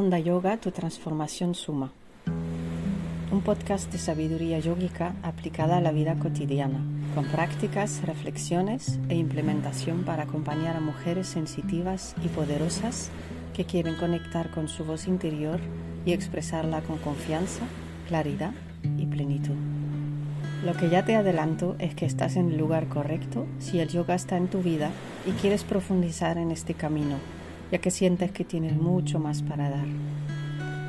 Onda Yoga, tu transformación suma. Un podcast de sabiduría yógica aplicada a la vida cotidiana, con prácticas, reflexiones e implementación para acompañar a mujeres sensitivas y poderosas que quieren conectar con su voz interior y expresarla con confianza, claridad y plenitud. Lo que ya te adelanto es que estás en el lugar correcto si el yoga está en tu vida y quieres profundizar en este camino, ya que sientes que tienes mucho más para dar.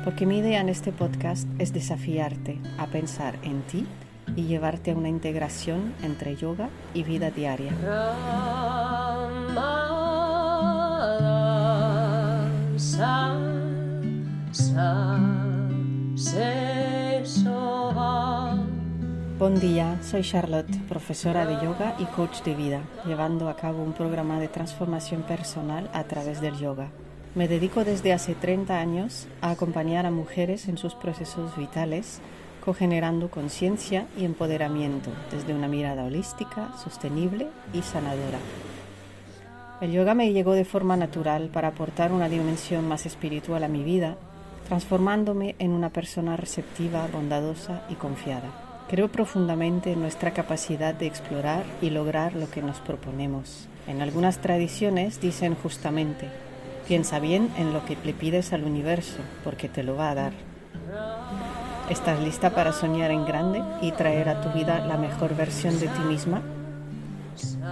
Porque mi idea en este podcast es desafiarte a pensar en ti y llevarte a una integración entre yoga y vida diaria. Buen día, soy Charlotte, profesora de yoga y coach de vida, llevando a cabo un programa de transformación personal a través del yoga. Me dedico desde hace 30 años a acompañar a mujeres en sus procesos vitales, cogenerando conciencia y empoderamiento desde una mirada holística, sostenible y sanadora. El yoga me llegó de forma natural para aportar una dimensión más espiritual a mi vida, transformándome en una persona receptiva, bondadosa y confiada. Creo profundamente en nuestra capacidad de explorar y lograr lo que nos proponemos. En algunas tradiciones dicen justamente, piensa bien en lo que le pides al universo, porque te lo va a dar. ¿Estás lista para soñar en grande y traer a tu vida la mejor versión de ti misma?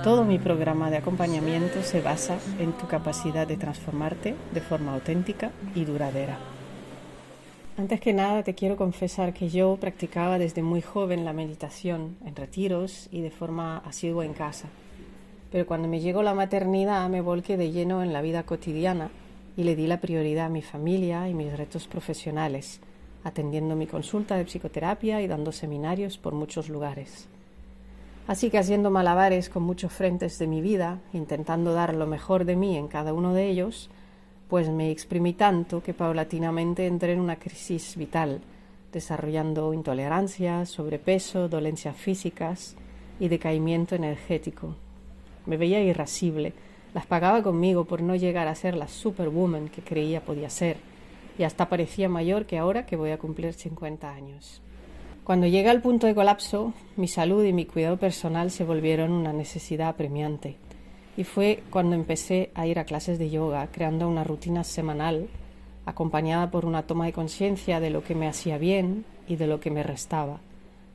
Todo mi programa de acompañamiento se basa en tu capacidad de transformarte de forma auténtica y duradera. Antes que nada te quiero confesar que yo practicaba desde muy joven la meditación en retiros y de forma asidua en casa. Pero cuando me llegó la maternidad me volqué de lleno en la vida cotidiana y le di la prioridad a mi familia y mis retos profesionales, atendiendo mi consulta de psicoterapia y dando seminarios por muchos lugares. Así que haciendo malabares con muchos frentes de mi vida, intentando dar lo mejor de mí en cada uno de ellos, pues me exprimí tanto que paulatinamente entré en una crisis vital, desarrollando intolerancia, sobrepeso, dolencias físicas y decaimiento energético. Me veía irascible, las pagaba conmigo por no llegar a ser la superwoman que creía podía ser, y hasta parecía mayor que ahora que voy a cumplir 50 años. Cuando llegué al punto de colapso, mi salud y mi cuidado personal se volvieron una necesidad apremiante. Y fue cuando empecé a ir a clases de yoga, creando una rutina semanal, acompañada por una toma de conciencia de lo que me hacía bien y de lo que me restaba,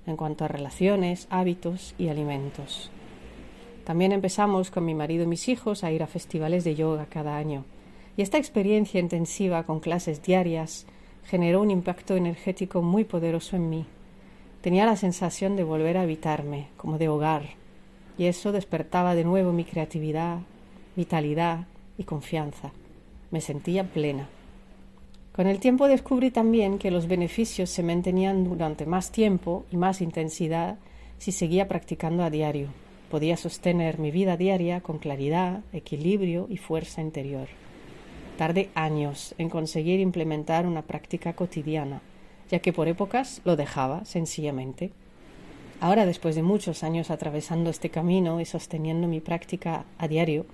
en cuanto a relaciones, hábitos y alimentos. También empezamos con mi marido y mis hijos a ir a festivales de yoga cada año. Y esta experiencia intensiva con clases diarias generó un impacto energético muy poderoso en mí. Tenía la sensación de volver a habitarme, como de hogar, y eso despertaba de nuevo mi creatividad, vitalidad y confianza. Me sentía plena. Con el tiempo descubrí también que los beneficios se mantenían durante más tiempo y más intensidad si seguía practicando a diario. Podía sostener mi vida diaria con claridad, equilibrio y fuerza interior. Tardé años en conseguir implementar una práctica cotidiana, ya que por épocas lo dejaba sencillamente. Ahora, después de muchos años atravesando este camino y sosteniendo mi práctica a diario,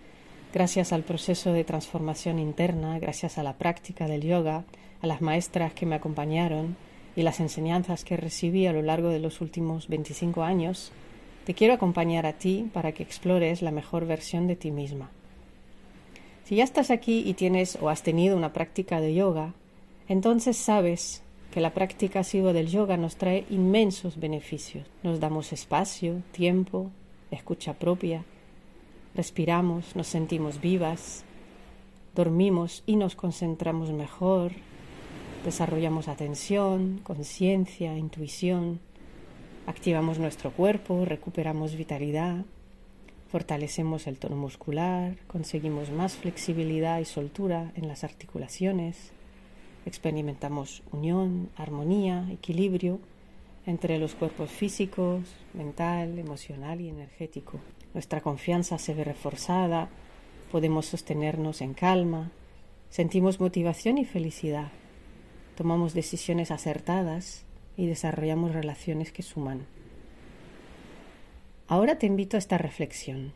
gracias al proceso de transformación interna, gracias a la práctica del yoga, a las maestras que me acompañaron y las enseñanzas que recibí a lo largo de los últimos 25 años, te quiero acompañar a ti para que explores la mejor versión de ti misma. Si ya estás aquí y tienes o has tenido una práctica de yoga, entonces sabes que la práctica asidua del yoga nos trae inmensos beneficios. Nos damos espacio, tiempo, escucha propia, respiramos, nos sentimos vivas, dormimos y nos concentramos mejor, desarrollamos atención, conciencia, intuición, activamos nuestro cuerpo, recuperamos vitalidad, fortalecemos el tono muscular, conseguimos más flexibilidad y soltura en las articulaciones, experimentamos unión, armonía, equilibrio entre los cuerpos físicos, mental, emocional y energético. Nuestra confianza se ve reforzada, podemos sostenernos en calma, sentimos motivación y felicidad, tomamos decisiones acertadas y desarrollamos relaciones que suman. Ahora te invito a esta reflexión.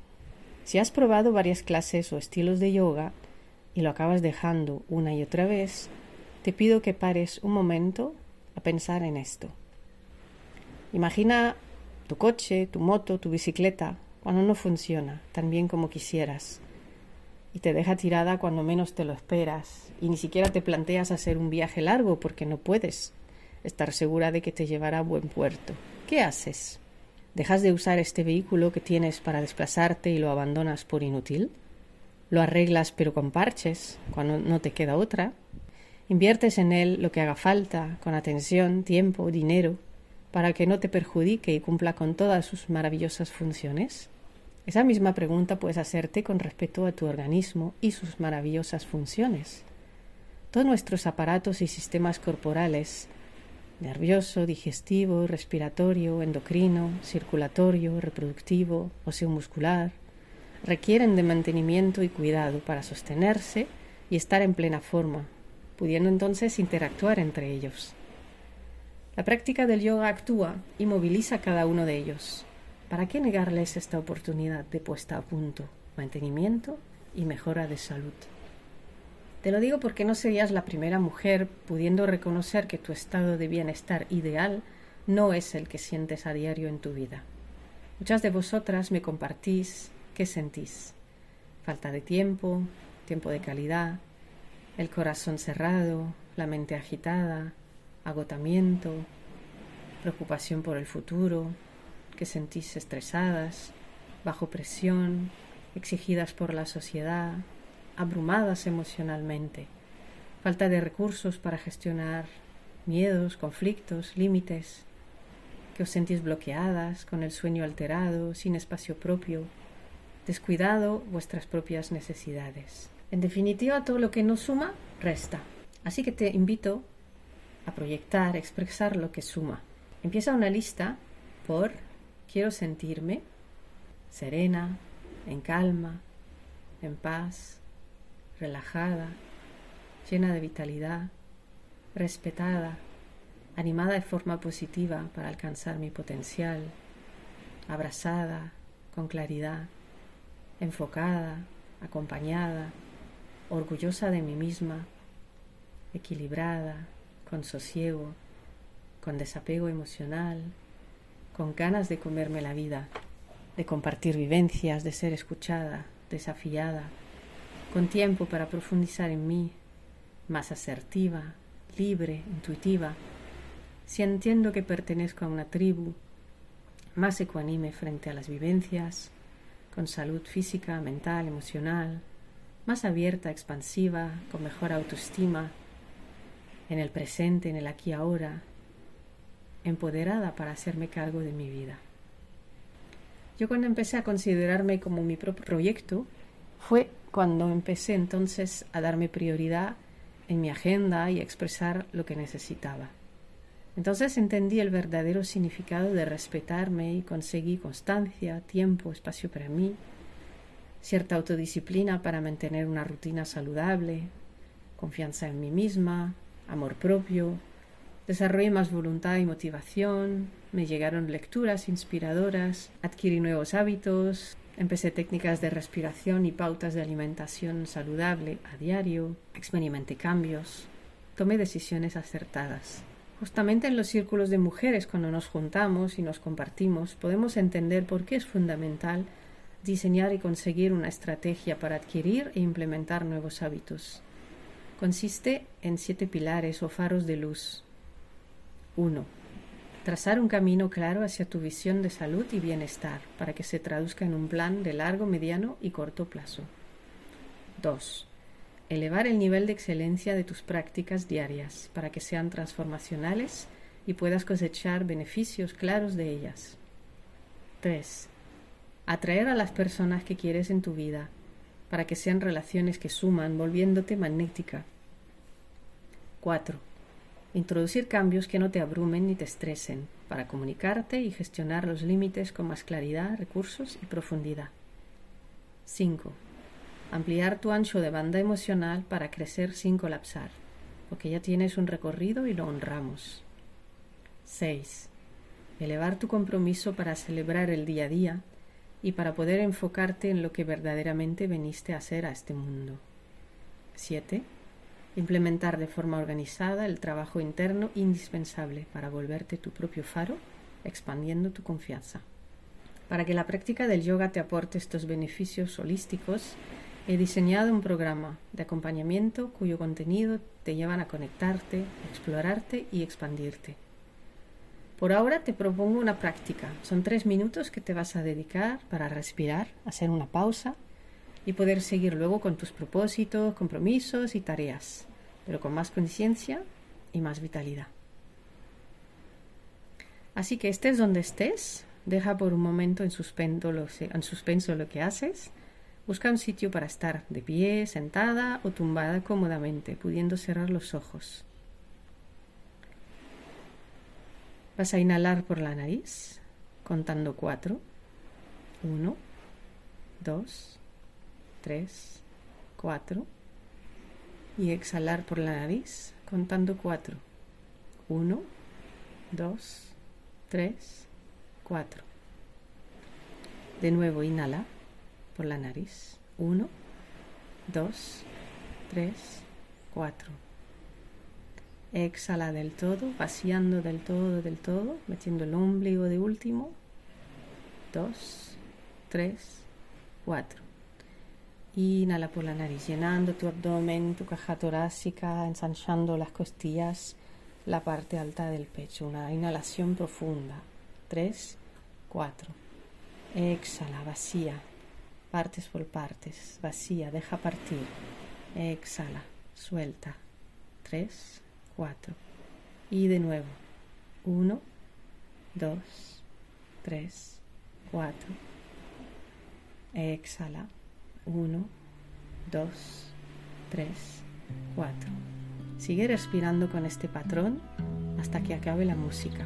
Si has probado varias clases o estilos de yoga y lo acabas dejando una y otra vez, te pido que pares un momento a pensar en esto. Imagina tu coche, tu moto, tu bicicleta, cuando no funciona tan bien como quisieras y te deja tirada cuando menos te lo esperas y ni siquiera te planteas hacer un viaje largo porque no puedes estar segura de que te llevará a buen puerto. ¿Qué haces? ¿Dejas de usar este vehículo que tienes para desplazarte y lo abandonas por inútil? ¿Lo arreglas pero con parches cuando no te queda otra? ¿Inviertes en él lo que haga falta, con atención, tiempo, dinero, para que no te perjudique y cumpla con todas sus maravillosas funciones? Esa misma pregunta puedes hacerte con respecto a tu organismo y sus maravillosas funciones. Todos nuestros aparatos y sistemas corporales nervioso, digestivo, respiratorio, endocrino, circulatorio, reproductivo, muscular, requieren de mantenimiento y cuidado para sostenerse y estar en plena forma, pudiendo entonces interactuar entre ellos. La práctica del yoga actúa y moviliza cada uno de ellos. ¿Para qué negarles esta oportunidad de puesta a punto, mantenimiento y mejora de salud? Te lo digo porque no serías la primera mujer pudiendo reconocer que tu estado de bienestar ideal no es el que sientes a diario en tu vida. Muchas de vosotras me compartís qué sentís. Falta de tiempo, tiempo de calidad, el corazón cerrado, la mente agitada, agotamiento, preocupación por el futuro, que sentís estresadas, bajo presión, exigidas por la sociedad, abrumadas emocionalmente, falta de recursos para gestionar miedos, conflictos, límites, que os sentís bloqueadas, con el sueño alterado, sin espacio propio, descuidado vuestras propias necesidades. En definitiva, todo lo que no suma, resta. Así que te invito a proyectar, expresar lo que suma. Empieza una lista por quiero sentirme serena, en calma, en paz, relajada, llena de vitalidad, respetada, animada de forma positiva para alcanzar mi potencial, abrazada, con claridad, enfocada, acompañada, orgullosa de mí misma, equilibrada, con sosiego, con desapego emocional, con ganas de comerme la vida, de compartir vivencias, de ser escuchada, desafiada, con tiempo para profundizar en mí, más asertiva, libre, intuitiva, si entiendo que pertenezco a una tribu, más ecuánime frente a las vivencias, con salud física, mental, emocional, más abierta, expansiva, con mejor autoestima, en el presente, en el aquí ahora, empoderada para hacerme cargo de mi vida. Yo cuando empecé a considerarme como mi propio proyecto, fue cuando empecé entonces a darme prioridad en mi agenda y a expresar lo que necesitaba. Entonces entendí el verdadero significado de respetarme y conseguí constancia, tiempo, espacio para mí, cierta autodisciplina para mantener una rutina saludable, confianza en mí misma, amor propio, desarrollé más voluntad y motivación, me llegaron lecturas inspiradoras, adquirí nuevos hábitos, Empecé técnicas de respiración y pautas de alimentación saludable a diario, experimenté cambios, tomé decisiones acertadas. Justamente en los círculos de mujeres, cuando nos juntamos y nos compartimos, podemos entender por qué es fundamental diseñar y conseguir una estrategia para adquirir e implementar nuevos hábitos. Consiste en siete pilares o faros de luz. 1 Trazar un camino claro hacia tu visión de salud y bienestar para que se traduzca en un plan de largo, mediano y corto plazo. 2. Elevar el nivel de excelencia de tus prácticas diarias para que sean transformacionales y puedas cosechar beneficios claros de ellas. 3. Atraer a las personas que quieres en tu vida para que sean relaciones que suman volviéndote magnética. 4 Introducir cambios que no te abrumen ni te estresen, para comunicarte y gestionar los límites con más claridad, recursos y profundidad. 5. Ampliar tu ancho de banda emocional para crecer sin colapsar, porque ya tienes un recorrido y lo honramos. 6. Elevar tu compromiso para celebrar el día a día y para poder enfocarte en lo que verdaderamente veniste a hacer a este mundo. 7 Implementar de forma organizada el trabajo interno indispensable para volverte tu propio faro, expandiendo tu confianza. Para que la práctica del yoga te aporte estos beneficios holísticos, he diseñado un programa de acompañamiento cuyo contenido te llevan a conectarte, explorarte y expandirte. Por ahora te propongo una práctica. Son tres minutos que te vas a dedicar para respirar, hacer una pausa y poder seguir luego con tus propósitos, compromisos y tareas, pero con más conciencia y más vitalidad. Así que estés donde estés, deja por un momento en, lo, en suspenso lo que haces, busca un sitio para estar de pie, sentada o tumbada cómodamente, pudiendo cerrar los ojos. Vas a inhalar por la nariz, contando cuatro. Uno, dos, tres, cuatro. Y exhalar por la nariz, contando cuatro. Uno, dos, tres, cuatro. De nuevo, inhala por la nariz. Uno, dos, tres, cuatro. Exhala del todo, vaciando del todo, del todo, metiendo el ombligo de último. Dos, tres, cuatro. Inhala por la nariz, llenando tu abdomen, tu caja torácica, ensanchando las costillas, la parte alta del pecho. Una inhalación profunda. Tres, cuatro. Exhala, vacía. Partes por partes. Vacía, deja partir. Exhala, suelta. Tres, 4. Y de nuevo. 1, 2, 3, 4. Exhala. 1, 2, 3, 4. Sigue respirando con este patrón hasta que acabe la música.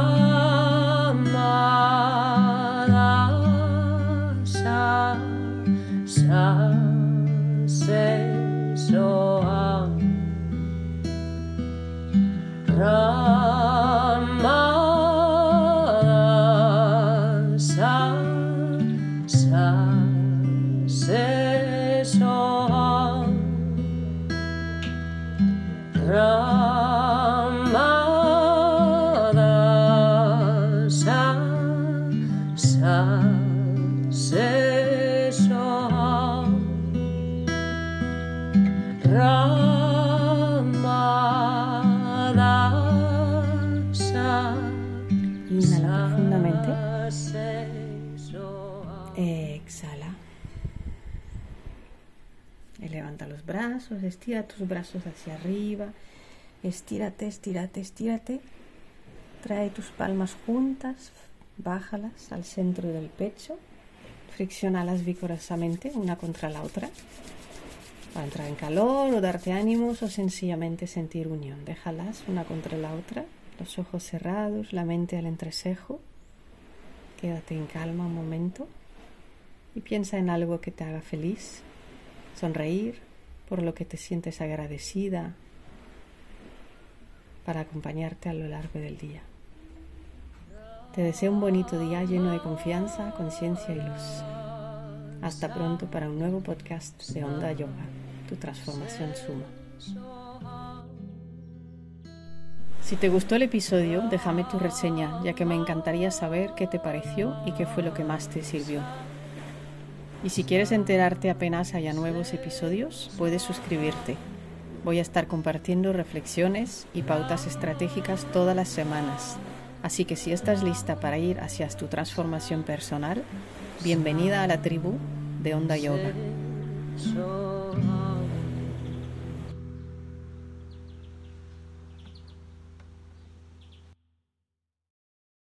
ra estira tus brazos hacia arriba, estírate, estírate, estírate. Trae tus palmas juntas, bájalas al centro del pecho, friccionalas vigorosamente una contra la otra para entrar en calor o darte ánimos o sencillamente sentir unión. Déjalas una contra la otra, los ojos cerrados, la mente al entrecejo. Quédate en calma un momento y piensa en algo que te haga feliz. Sonreír, por lo que te sientes agradecida para acompañarte a lo largo del día. Te deseo un bonito día lleno de confianza, conciencia y luz. Hasta pronto para un nuevo podcast de Onda Yoga, tu transformación suma. Si te gustó el episodio, déjame tu reseña, ya que me encantaría saber qué te pareció y qué fue lo que más te sirvió. Y si quieres enterarte apenas haya nuevos episodios, puedes suscribirte. Voy a estar compartiendo reflexiones y pautas estratégicas todas las semanas. Así que si estás lista para ir hacia tu transformación personal, bienvenida a la tribu de Onda Yoga.